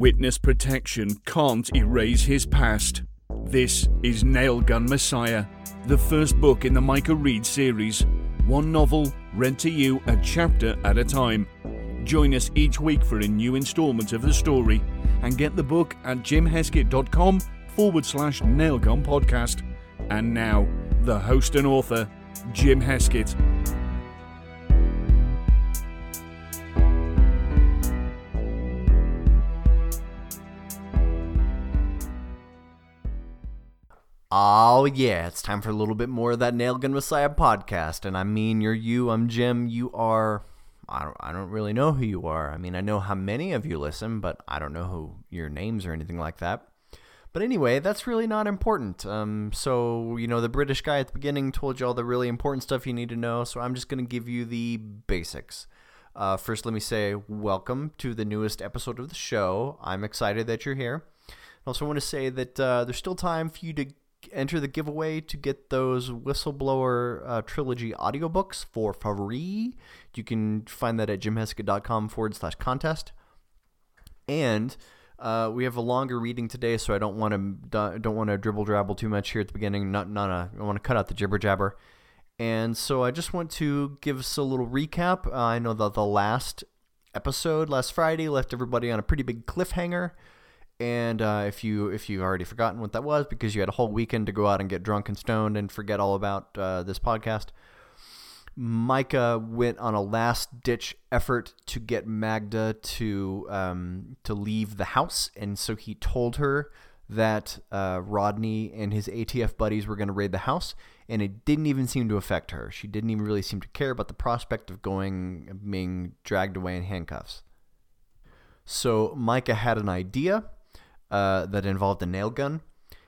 Witness protection can't erase his past. This is Nailgun Messiah, the first book in the Micah Reed series. One novel read to you a chapter at a time. Join us each week for a new installment of the story and get the book at jimheskett.com forward slash nailgun podcast. And now, the host and author, Jim Heskett. Oh yeah, it's time for a little bit more of that Nailgun Messiah podcast. And I mean, you're you, I'm Jim. You are. I don't. I don't really know who you are. I mean, I know how many of you listen, but I don't know who your names or anything like that. But anyway, that's really not important. Um, so you know, the British guy at the beginning told you all the really important stuff you need to know. So I'm just gonna give you the basics. Uh, first, let me say welcome to the newest episode of the show. I'm excited that you're here. I also want to say that uh, there's still time for you to enter the giveaway to get those Whistleblower uh, Trilogy audiobooks for free. You can find that at jimheskett.com forward slash contest. And uh, we have a longer reading today, so I don't want to don't want to dribble drabble too much here at the beginning. Not not a, I want to cut out the jibber jabber. And so I just want to give us a little recap. Uh, I know that the last episode last Friday left everybody on a pretty big cliffhanger. And uh, if you if you've already forgotten what that was because you had a whole weekend to go out and get drunk and stoned and forget all about uh, this podcast, Micah went on a last ditch effort to get Magda to um, to leave the house, and so he told her that uh, Rodney and his ATF buddies were going to raid the house, and it didn't even seem to affect her. She didn't even really seem to care about the prospect of going being dragged away in handcuffs. So Micah had an idea uh, that involved a nail gun.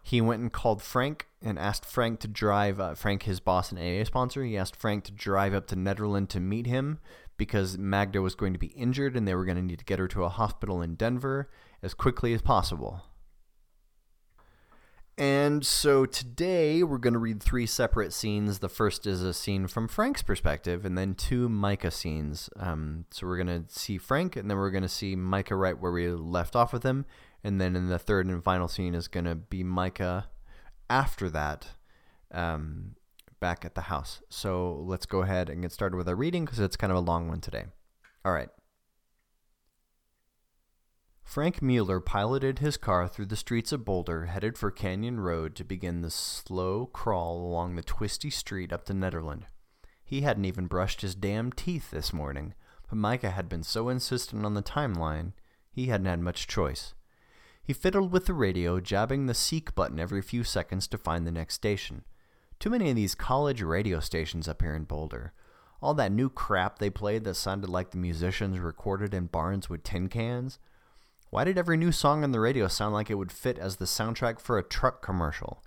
He went and called Frank and asked Frank to drive, uh, Frank, his boss and AA sponsor, he asked Frank to drive up to Nederland to meet him because Magda was going to be injured and they were going to need to get her to a hospital in Denver as quickly as possible. And so today we're going to read three separate scenes. The first is a scene from Frank's perspective, and then two Micah scenes. Um, so we're going to see Frank, and then we're going to see Micah right where we left off with him, and then in the third and final scene is going to be Micah after that um, back at the house. So let's go ahead and get started with our reading because it's kind of a long one today. All right. Frank Mueller piloted his car through the streets of Boulder, headed for Canyon Road to begin the slow crawl along the twisty street up to Nederland. He hadn't even brushed his damn teeth this morning, but Micah had been so insistent on the timeline, he hadn't had much choice. He fiddled with the radio, jabbing the seek button every few seconds to find the next station. Too many of these college radio stations up here in Boulder. All that new crap they played that sounded like the musicians recorded in barns with tin cans. Why did every new song on the radio sound like it would fit as the soundtrack for a truck commercial?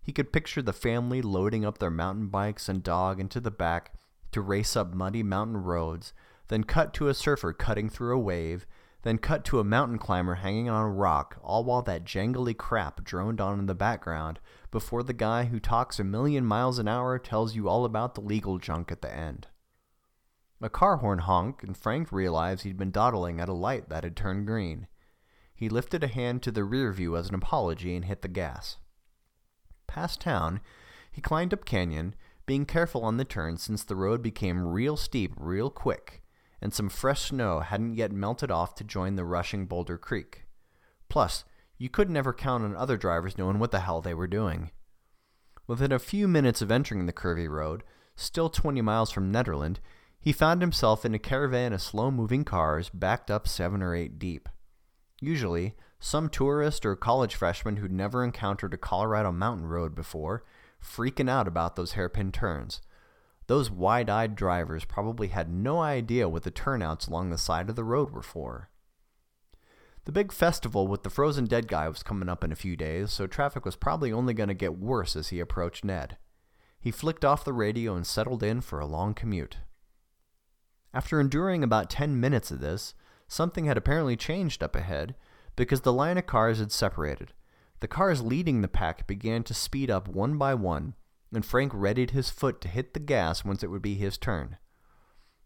He could picture the family loading up their mountain bikes and dog into the back to race up muddy mountain roads, then cut to a surfer cutting through a wave, then cut to a mountain climber hanging on a rock, all while that jangly crap droned on in the background before the guy who talks a million miles an hour tells you all about the legal junk at the end. A car horn honked, and Frank realized he'd been dawdling at a light that had turned green. He lifted a hand to the rear view as an apology and hit the gas. Past town, he climbed up canyon, being careful on the turn since the road became real steep real quick and some fresh snow hadn't yet melted off to join the rushing Boulder Creek. Plus, you couldn't ever count on other drivers knowing what the hell they were doing. Within a few minutes of entering the curvy road, still 20 miles from Nederland, he found himself in a caravan of slow-moving cars backed up seven or eight deep. Usually, some tourist or college freshman who'd never encountered a Colorado mountain road before, freaking out about those hairpin turns, those wide eyed drivers probably had no idea what the turnouts along the side of the road were for. The big festival with the Frozen Dead guy was coming up in a few days, so traffic was probably only going to get worse as he approached Ned. He flicked off the radio and settled in for a long commute. After enduring about ten minutes of this, something had apparently changed up ahead because the line of cars had separated. The cars leading the pack began to speed up one by one, and Frank readied his foot to hit the gas once it would be his turn.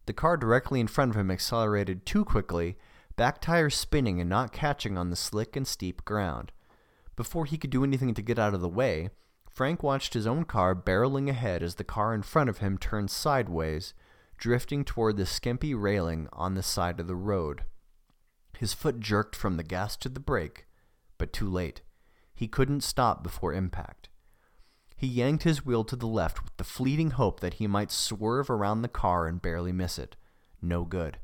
The car directly in front of him accelerated too quickly, back tires spinning and not catching on the slick and steep ground. Before he could do anything to get out of the way, Frank watched his own car barreling ahead as the car in front of him turned sideways, drifting toward the skimpy railing on the side of the road. His foot jerked from the gas to the brake, but too late. He couldn't stop before impact. He yanked his wheel to the left with the fleeting hope that he might swerve around the car and barely miss it. No good.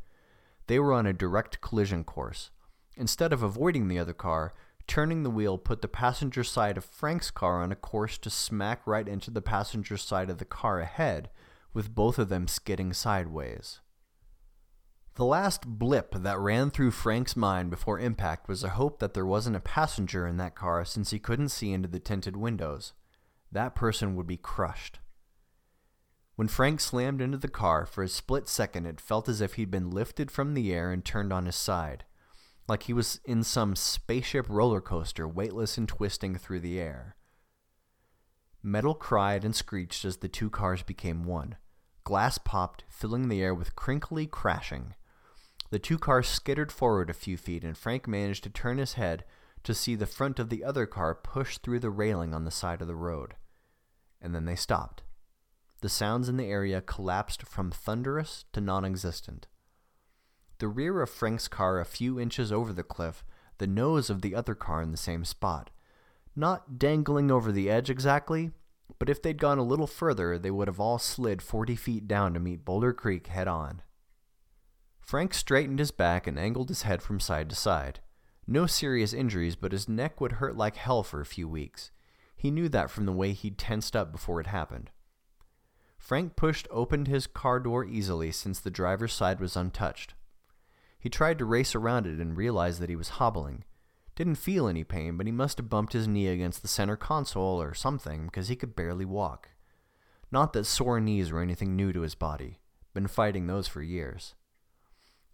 They were on a direct collision course. Instead of avoiding the other car, turning the wheel put the passenger side of Frank's car on a course to smack right into the passenger side of the car ahead, with both of them skidding sideways. The last blip that ran through Frank's mind before impact was a hope that there wasn't a passenger in that car since he couldn't see into the tinted windows. That person would be crushed. When Frank slammed into the car, for a split second it felt as if he'd been lifted from the air and turned on his side, like he was in some spaceship roller coaster, weightless and twisting through the air. Metal cried and screeched as the two cars became one. Glass popped, filling the air with crinkly crashing. The two cars skittered forward a few feet, and Frank managed to turn his head to see the front of the other car push through the railing on the side of the road. And then they stopped. The sounds in the area collapsed from thunderous to non existent. The rear of Frank's car a few inches over the cliff, the nose of the other car in the same spot. Not dangling over the edge exactly, but if they'd gone a little further, they would have all slid 40 feet down to meet Boulder Creek head on. Frank straightened his back and angled his head from side to side. No serious injuries, but his neck would hurt like hell for a few weeks. He knew that from the way he'd tensed up before it happened. Frank pushed opened his car door easily since the driver's side was untouched. He tried to race around it and realized that he was hobbling. Didn't feel any pain, but he must have bumped his knee against the center console or something because he could barely walk. Not that sore knees were anything new to his body. Been fighting those for years.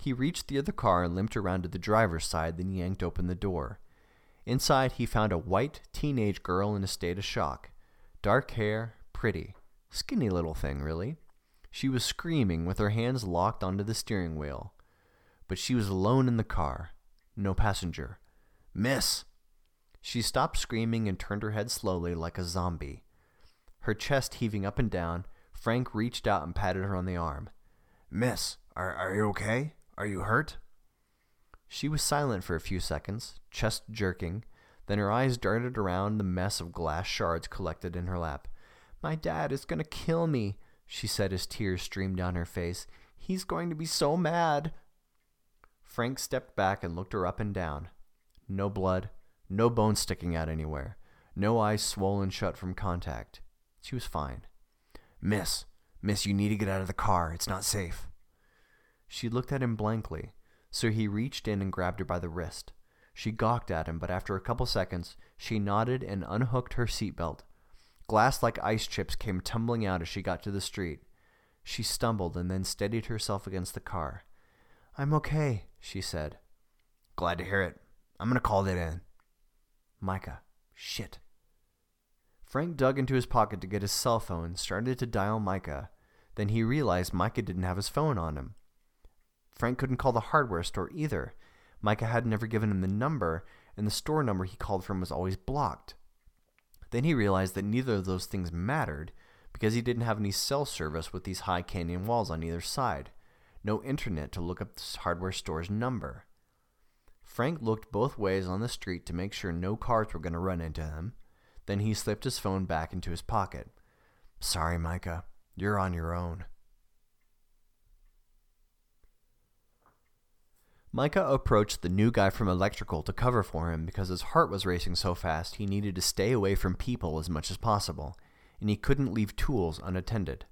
He reached the other car and limped around to the driver's side, then yanked open the door. Inside, he found a white teenage girl in a state of shock. Dark hair, pretty. Skinny little thing, really. She was screaming with her hands locked onto the steering wheel. But she was alone in the car. No passenger. Miss! She stopped screaming and turned her head slowly like a zombie. Her chest heaving up and down, Frank reached out and patted her on the arm. Miss, are, are you okay? Are you hurt? She was silent for a few seconds, chest jerking, then her eyes darted around the mess of glass shards collected in her lap. My dad is going to kill me, she said as tears streamed down her face. He's going to be so mad. Frank stepped back and looked her up and down. No blood, no bone sticking out anywhere, no eyes swollen shut from contact. She was fine. Miss, miss, you need to get out of the car. It's not safe. She looked at him blankly, so he reached in and grabbed her by the wrist. She gawked at him, but after a couple seconds, she nodded and unhooked her seatbelt. Glass like ice chips came tumbling out as she got to the street. She stumbled and then steadied herself against the car. I'm okay, she said. Glad to hear it. I'm going to call it in. Micah. Shit. Frank dug into his pocket to get his cell phone and started to dial Micah. Then he realized Micah didn't have his phone on him. Frank couldn't call the hardware store either. Micah had never given him the number, and the store number he called from was always blocked. Then he realized that neither of those things mattered because he didn't have any cell service with these high canyon walls on either side, no internet to look up the hardware store's number. Frank looked both ways on the street to make sure no cars were going to run into him. Then he slipped his phone back into his pocket. Sorry, Micah. You're on your own. Micah approached the new guy from electrical to cover for him because his heart was racing so fast he needed to stay away from people as much as possible, and he couldn't leave tools unattended.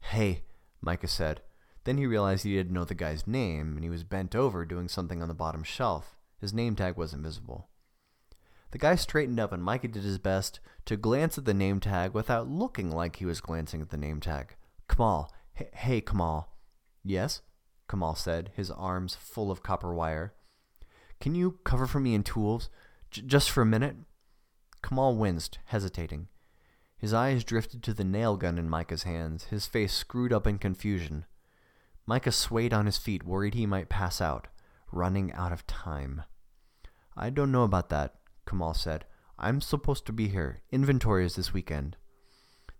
Hey, Micah said. Then he realized he didn't know the guy's name, and he was bent over doing something on the bottom shelf. His name tag wasn't visible. The guy straightened up, and Micah did his best to glance at the name tag without looking like he was glancing at the name tag. Kamal. H- hey, Kamal. Yes? Kamal said, his arms full of copper wire. Can you cover for me in tools? J- just for a minute? Kamal winced, hesitating. His eyes drifted to the nail gun in Micah's hands, his face screwed up in confusion. Micah swayed on his feet, worried he might pass out. running out of time. I don't know about that, Kamal said. I'm supposed to be here. Inventory is this weekend.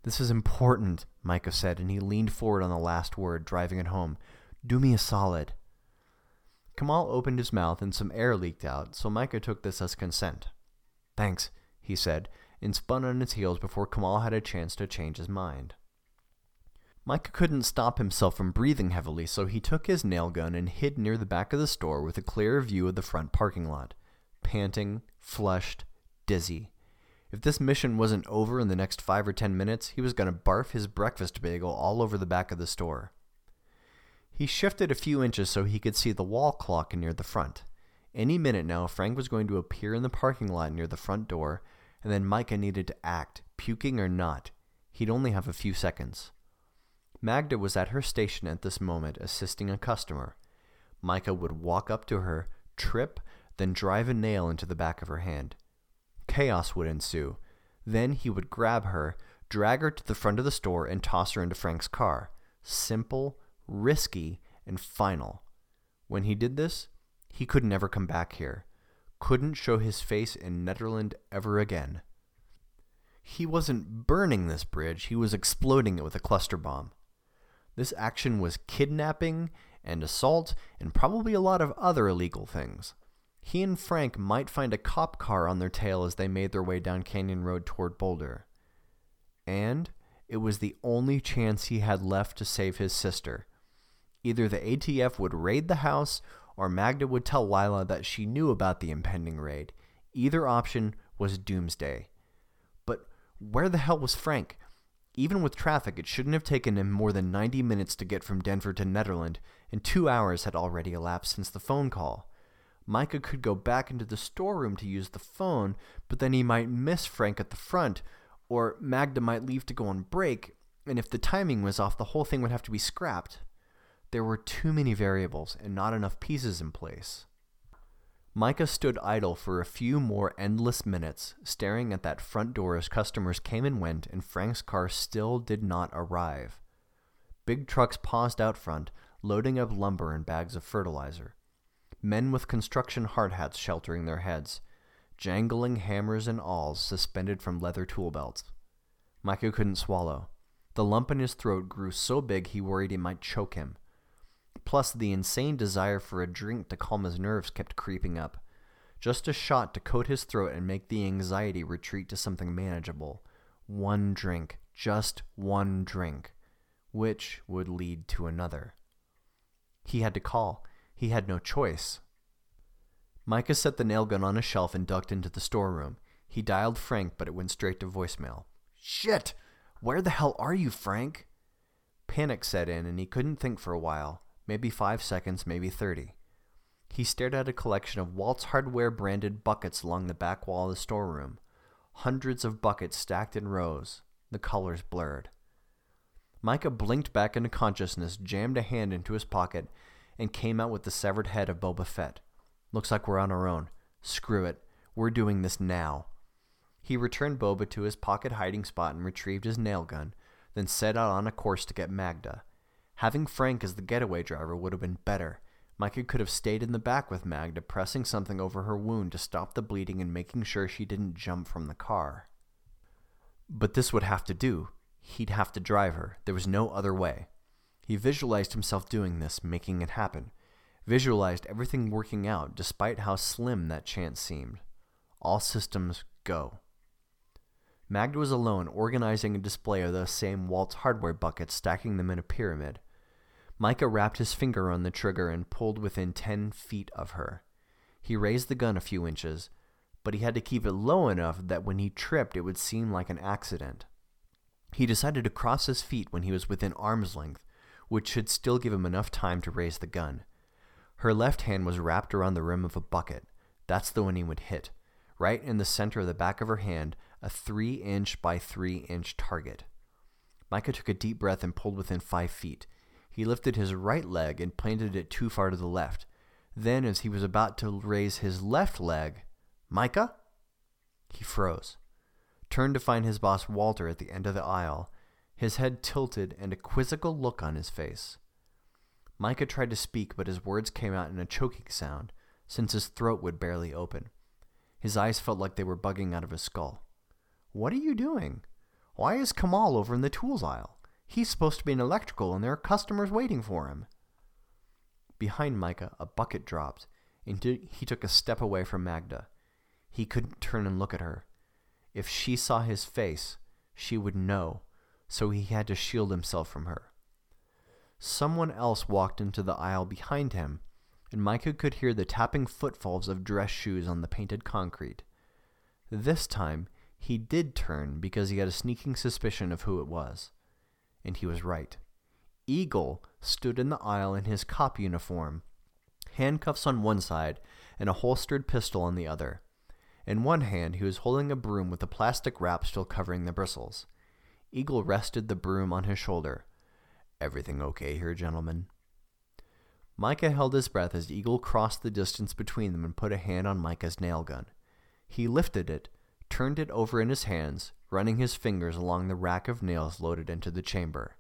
This is important, Micah said, and he leaned forward on the last word, driving it home. Do me a solid. Kamal opened his mouth and some air leaked out, so Micah took this as consent. Thanks, he said, and spun on his heels before Kamal had a chance to change his mind. Micah couldn't stop himself from breathing heavily, so he took his nail gun and hid near the back of the store with a clear view of the front parking lot, panting, flushed, dizzy. If this mission wasn't over in the next five or ten minutes, he was going to barf his breakfast bagel all over the back of the store. He shifted a few inches so he could see the wall clock near the front. Any minute now, Frank was going to appear in the parking lot near the front door, and then Micah needed to act, puking or not. He'd only have a few seconds. Magda was at her station at this moment, assisting a customer. Micah would walk up to her, trip, then drive a nail into the back of her hand. Chaos would ensue. Then he would grab her, drag her to the front of the store, and toss her into Frank's car. Simple, risky, and final. When he did this, he could never come back here. Couldn't show his face in Nederland ever again. He wasn't burning this bridge, he was exploding it with a cluster bomb. This action was kidnapping and assault and probably a lot of other illegal things. He and Frank might find a cop car on their tail as they made their way down Canyon Road toward Boulder. And it was the only chance he had left to save his sister. Either the ATF would raid the house or Magda would tell Lila that she knew about the impending raid. Either option was doomsday. But where the hell was Frank? Even with traffic, it shouldn't have taken him more than 90 minutes to get from Denver to Nederland, and two hours had already elapsed since the phone call. Micah could go back into the storeroom to use the phone, but then he might miss Frank at the front, or Magda might leave to go on break, and if the timing was off, the whole thing would have to be scrapped. There were too many variables and not enough pieces in place. Micah stood idle for a few more endless minutes, staring at that front door as customers came and went and Frank's car still did not arrive. Big trucks paused out front, loading up lumber and bags of fertilizer. Men with construction hard hats sheltering their heads, jangling hammers and awls suspended from leather tool belts. Micah couldn't swallow. The lump in his throat grew so big he worried it might choke him. Plus, the insane desire for a drink to calm his nerves kept creeping up. Just a shot to coat his throat and make the anxiety retreat to something manageable. One drink, just one drink, which would lead to another. He had to call. He had no choice. Micah set the nail gun on a shelf and ducked into the storeroom. He dialed Frank, but it went straight to voicemail. Shit! Where the hell are you, Frank? Panic set in, and he couldn't think for a while maybe five seconds, maybe 30. He stared at a collection of Waltz Hardware branded buckets along the back wall of the storeroom. Hundreds of buckets stacked in rows, the colors blurred. Micah blinked back into consciousness, jammed a hand into his pocket, and came out with the severed head of Boba Fett. Looks like we're on our own. Screw it. We're doing this now. He returned Boba to his pocket hiding spot and retrieved his nail gun, then set out on a course to get Magda. Having Frank as the getaway driver would have been better. Micah could have stayed in the back with Magda, pressing something over her wound to stop the bleeding and making sure she didn't jump from the car. But this would have to do. He'd have to drive her. There was no other way. He visualized himself doing this, making it happen. Visualized everything working out, despite how slim that chance seemed. All systems go. Magda was alone, organizing a display of those same Waltz hardware buckets, stacking them in a pyramid. Micah wrapped his finger on the trigger and pulled within ten feet of her. He raised the gun a few inches, but he had to keep it low enough that when he tripped it would seem like an accident. He decided to cross his feet when he was within arm's length, which should still give him enough time to raise the gun. Her left hand was wrapped around the rim of a bucket. That's the one he would hit. Right in the center of the back of her hand, a three inch by three inch target. Micah took a deep breath and pulled within five feet. He lifted his right leg and planted it too far to the left. Then, as he was about to raise his left leg, Micah? He froze, turned to find his boss Walter at the end of the aisle, his head tilted and a quizzical look on his face. Micah tried to speak, but his words came out in a choking sound, since his throat would barely open. His eyes felt like they were bugging out of his skull. What are you doing? Why is Kamal over in the tools aisle? He's supposed to be in electrical, and there are customers waiting for him. Behind Micah, a bucket dropped, and he took a step away from Magda. He couldn't turn and look at her. If she saw his face, she would know, so he had to shield himself from her. Someone else walked into the aisle behind him, and Micah could hear the tapping footfalls of dress shoes on the painted concrete. This time, he did turn because he had a sneaking suspicion of who it was. And he was right. Eagle stood in the aisle in his cop uniform, handcuffs on one side and a holstered pistol on the other. In one hand, he was holding a broom with a plastic wrap still covering the bristles. Eagle rested the broom on his shoulder. Everything okay here, gentlemen? Micah held his breath as Eagle crossed the distance between them and put a hand on Micah's nail gun. He lifted it, turned it over in his hands, running his fingers along the rack of nails loaded into the chamber.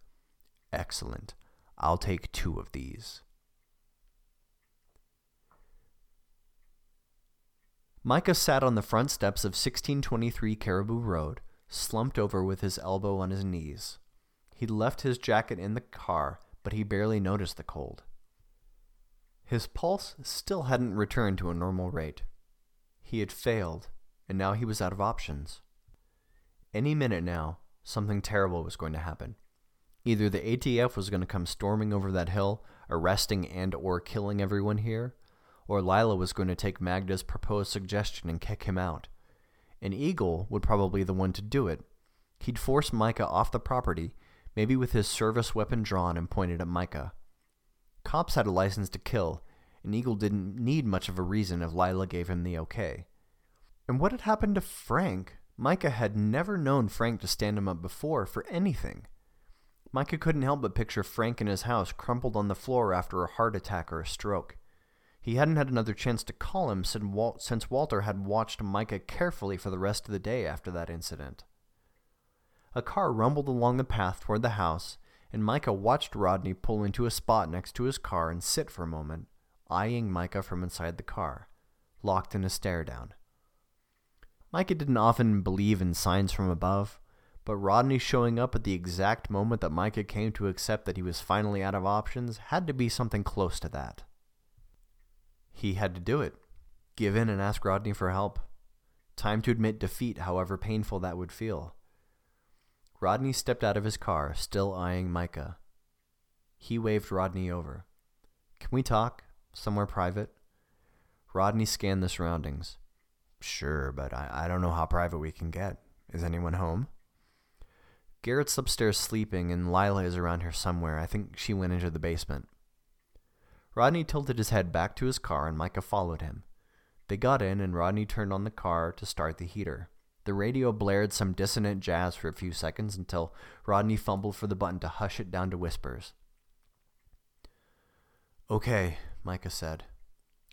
Excellent. I'll take two of these. Micah sat on the front steps of 1623 Caribou Road, slumped over with his elbow on his knees. He'd left his jacket in the car, but he barely noticed the cold. His pulse still hadn't returned to a normal rate. He had failed, and now he was out of options. Any minute now, something terrible was going to happen. Either the ATF was going to come storming over that hill, arresting and or killing everyone here, or Lila was going to take Magda's proposed suggestion and kick him out. An eagle would probably be the one to do it. He'd force Micah off the property, maybe with his service weapon drawn and pointed at Micah. Cops had a license to kill, and Eagle didn't need much of a reason if Lila gave him the okay. And what had happened to Frank? Micah had never known Frank to stand him up before for anything. Micah couldn't help but picture Frank in his house crumpled on the floor after a heart attack or a stroke. He hadn't had another chance to call him since Walter had watched Micah carefully for the rest of the day after that incident. A car rumbled along the path toward the house, and Micah watched Rodney pull into a spot next to his car and sit for a moment, eyeing Micah from inside the car, locked in a stare down. Micah didn't often believe in signs from above, but Rodney showing up at the exact moment that Micah came to accept that he was finally out of options had to be something close to that. He had to do it. Give in and ask Rodney for help. Time to admit defeat, however painful that would feel. Rodney stepped out of his car, still eyeing Micah. He waved Rodney over. Can we talk? Somewhere private? Rodney scanned the surroundings. Sure, but I, I don't know how private we can get. Is anyone home? Garrett's upstairs sleeping, and Lila is around here somewhere. I think she went into the basement. Rodney tilted his head back to his car, and Micah followed him. They got in, and Rodney turned on the car to start the heater. The radio blared some dissonant jazz for a few seconds until Rodney fumbled for the button to hush it down to whispers. Okay, Micah said.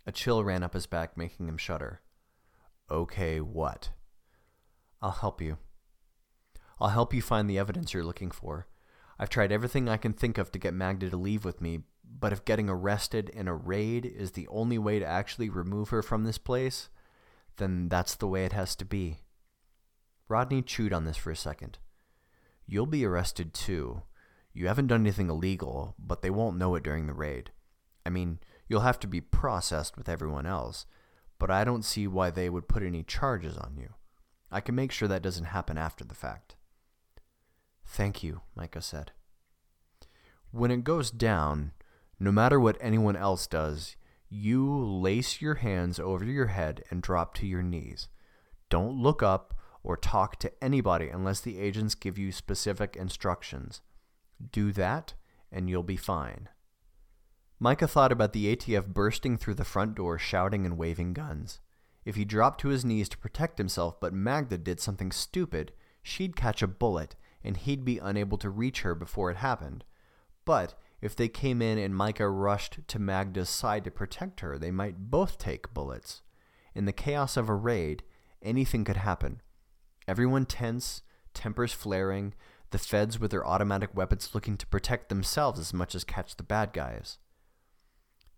A chill ran up his back, making him shudder. Okay, what? I'll help you. I'll help you find the evidence you're looking for. I've tried everything I can think of to get Magda to leave with me, but if getting arrested in a raid is the only way to actually remove her from this place, then that's the way it has to be. Rodney chewed on this for a second. You'll be arrested too. You haven't done anything illegal, but they won't know it during the raid. I mean, you'll have to be processed with everyone else, but I don't see why they would put any charges on you. I can make sure that doesn't happen after the fact. Thank you, Micah said. When it goes down, no matter what anyone else does, you lace your hands over your head and drop to your knees. Don't look up or talk to anybody unless the agents give you specific instructions. Do that, and you'll be fine. Micah thought about the ATF bursting through the front door shouting and waving guns. If he dropped to his knees to protect himself but Magda did something stupid, she'd catch a bullet and he'd be unable to reach her before it happened. But if they came in and Micah rushed to Magda's side to protect her, they might both take bullets. In the chaos of a raid, anything could happen. Everyone tense, tempers flaring, the feds with their automatic weapons looking to protect themselves as much as catch the bad guys.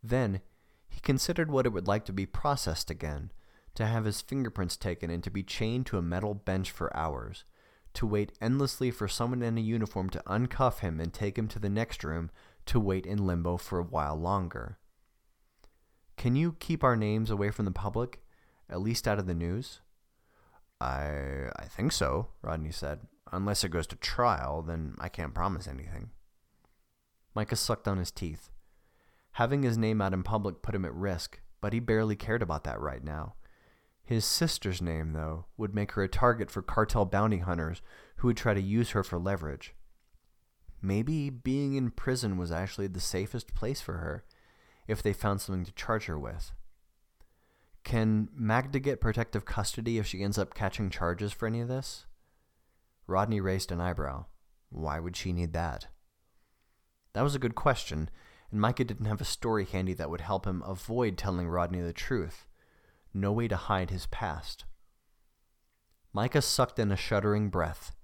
Then, he considered what it would like to be processed again, to have his fingerprints taken and to be chained to a metal bench for hours, to wait endlessly for someone in a uniform to uncuff him and take him to the next room to wait in limbo for a while longer. Can you keep our names away from the public, at least out of the news? I I think so, Rodney said. Unless it goes to trial, then I can't promise anything. Micah sucked on his teeth. Having his name out in public put him at risk, but he barely cared about that right now. His sister's name, though, would make her a target for cartel bounty hunters who would try to use her for leverage. Maybe being in prison was actually the safest place for her, if they found something to charge her with. Can Magda get protective custody if she ends up catching charges for any of this? Rodney raised an eyebrow. Why would she need that? That was a good question, and Micah didn't have a story handy that would help him avoid telling Rodney the truth. No way to hide his past. Micah sucked in a shuddering breath.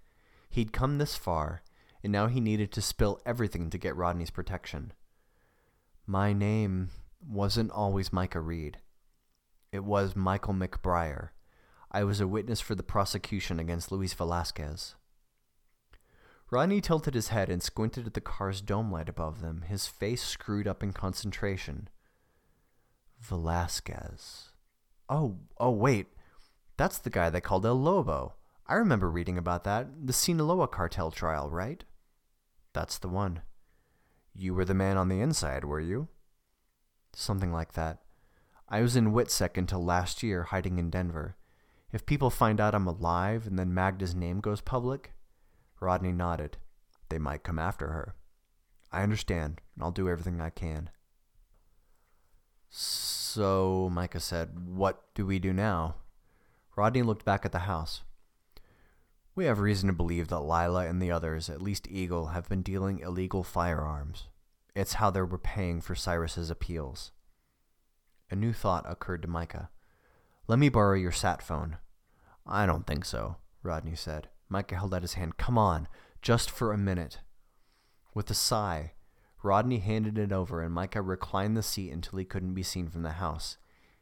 He'd come this far, and now he needed to spill everything to get Rodney's protection. My name wasn't always Micah Reed. It was Michael McBriar. I was a witness for the prosecution against Luis Velasquez. Rodney tilted his head and squinted at the car's dome light above them, his face screwed up in concentration. Velasquez. Oh, oh, wait. That's the guy they called El Lobo. I remember reading about that. The Sinaloa cartel trial, right? That's the one. You were the man on the inside, were you? Something like that. I was in WITSEC until last year, hiding in Denver. If people find out I'm alive and then Magda's name goes public, Rodney nodded. They might come after her. I understand, and I'll do everything I can. So, Micah said, what do we do now? Rodney looked back at the house. We have reason to believe that Lila and the others, at least Eagle, have been dealing illegal firearms. It's how they're repaying for Cyrus's appeals. A new thought occurred to Micah. Let me borrow your sat phone. I don't think so, Rodney said. Micah held out his hand. Come on, just for a minute. With a sigh, Rodney handed it over and Micah reclined the seat until he couldn't be seen from the house.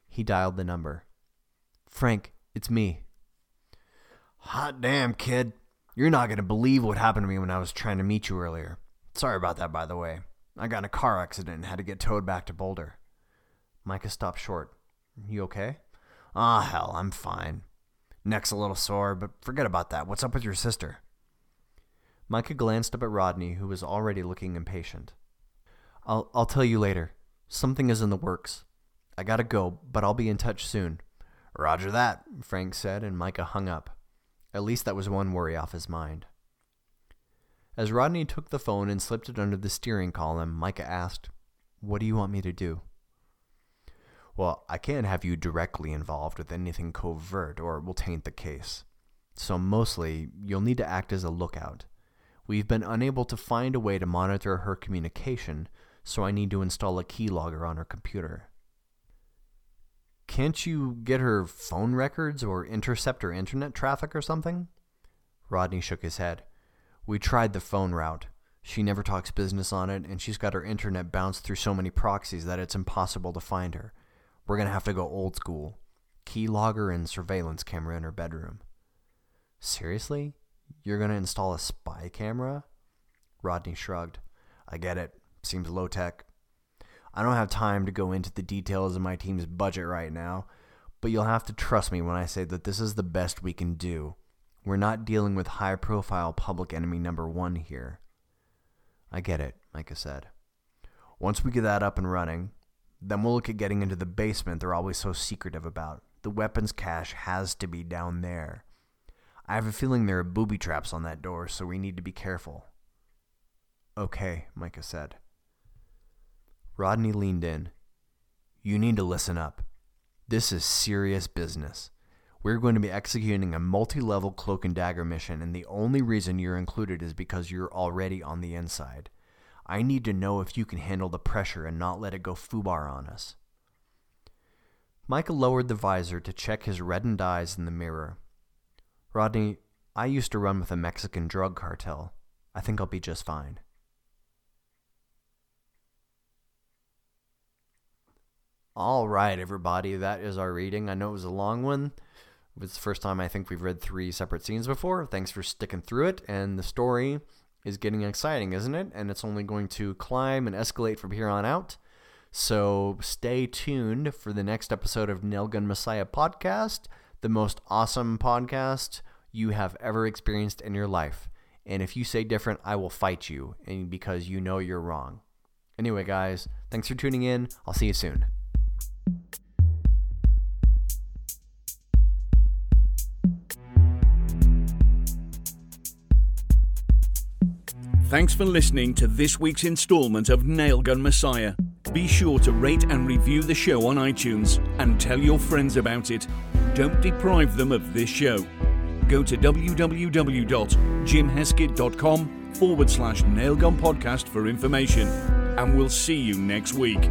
He dialed the number. Frank, it's me. Hot damn, kid. You're not going to believe what happened to me when I was trying to meet you earlier. Sorry about that, by the way. I got in a car accident and had to get towed back to Boulder. Micah stopped short. You okay? Ah, hell, I'm fine. Neck's a little sore, but forget about that. What's up with your sister? Micah glanced up at Rodney, who was already looking impatient. I'll, I'll tell you later. Something is in the works. I gotta go, but I'll be in touch soon. Roger that, Frank said, and Micah hung up. At least that was one worry off his mind. As Rodney took the phone and slipped it under the steering column, Micah asked, What do you want me to do? Well, I can't have you directly involved with anything covert or it will taint the case. So mostly, you'll need to act as a lookout. We've been unable to find a way to monitor her communication, so I need to install a keylogger on her computer. Can't you get her phone records or intercept her internet traffic or something? Rodney shook his head. We tried the phone route. She never talks business on it, and she's got her internet bounced through so many proxies that it's impossible to find her. We're going to have to go old school. Keylogger and surveillance camera in her bedroom. Seriously? You're going to install a spy camera? Rodney shrugged. I get it. Seems low tech. I don't have time to go into the details of my team's budget right now, but you'll have to trust me when I say that this is the best we can do. We're not dealing with high profile public enemy number one here. I get it, Micah said. Once we get that up and running, then we'll look at getting into the basement they're always so secretive about. The weapons cache has to be down there. I have a feeling there are booby traps on that door, so we need to be careful. Okay, Micah said. Rodney leaned in. You need to listen up. This is serious business. We're going to be executing a multi level cloak and dagger mission, and the only reason you're included is because you're already on the inside. I need to know if you can handle the pressure and not let it go foobar on us. Michael lowered the visor to check his reddened eyes in the mirror. Rodney, I used to run with a Mexican drug cartel. I think I'll be just fine. All right, everybody, that is our reading. I know it was a long one. It was the first time I think we've read three separate scenes before. Thanks for sticking through it. And the story is getting exciting, isn't it? And it's only going to climb and escalate from here on out. So stay tuned for the next episode of Nailgun Messiah podcast, the most awesome podcast you have ever experienced in your life. And if you say different, I will fight you and because you know you're wrong. Anyway, guys, thanks for tuning in. I'll see you soon. Thanks for listening to this week's installment of Nailgun Messiah. Be sure to rate and review the show on iTunes and tell your friends about it. Don't deprive them of this show. Go to www.jimheskett.com forward slash nailgun podcast for information. And we'll see you next week.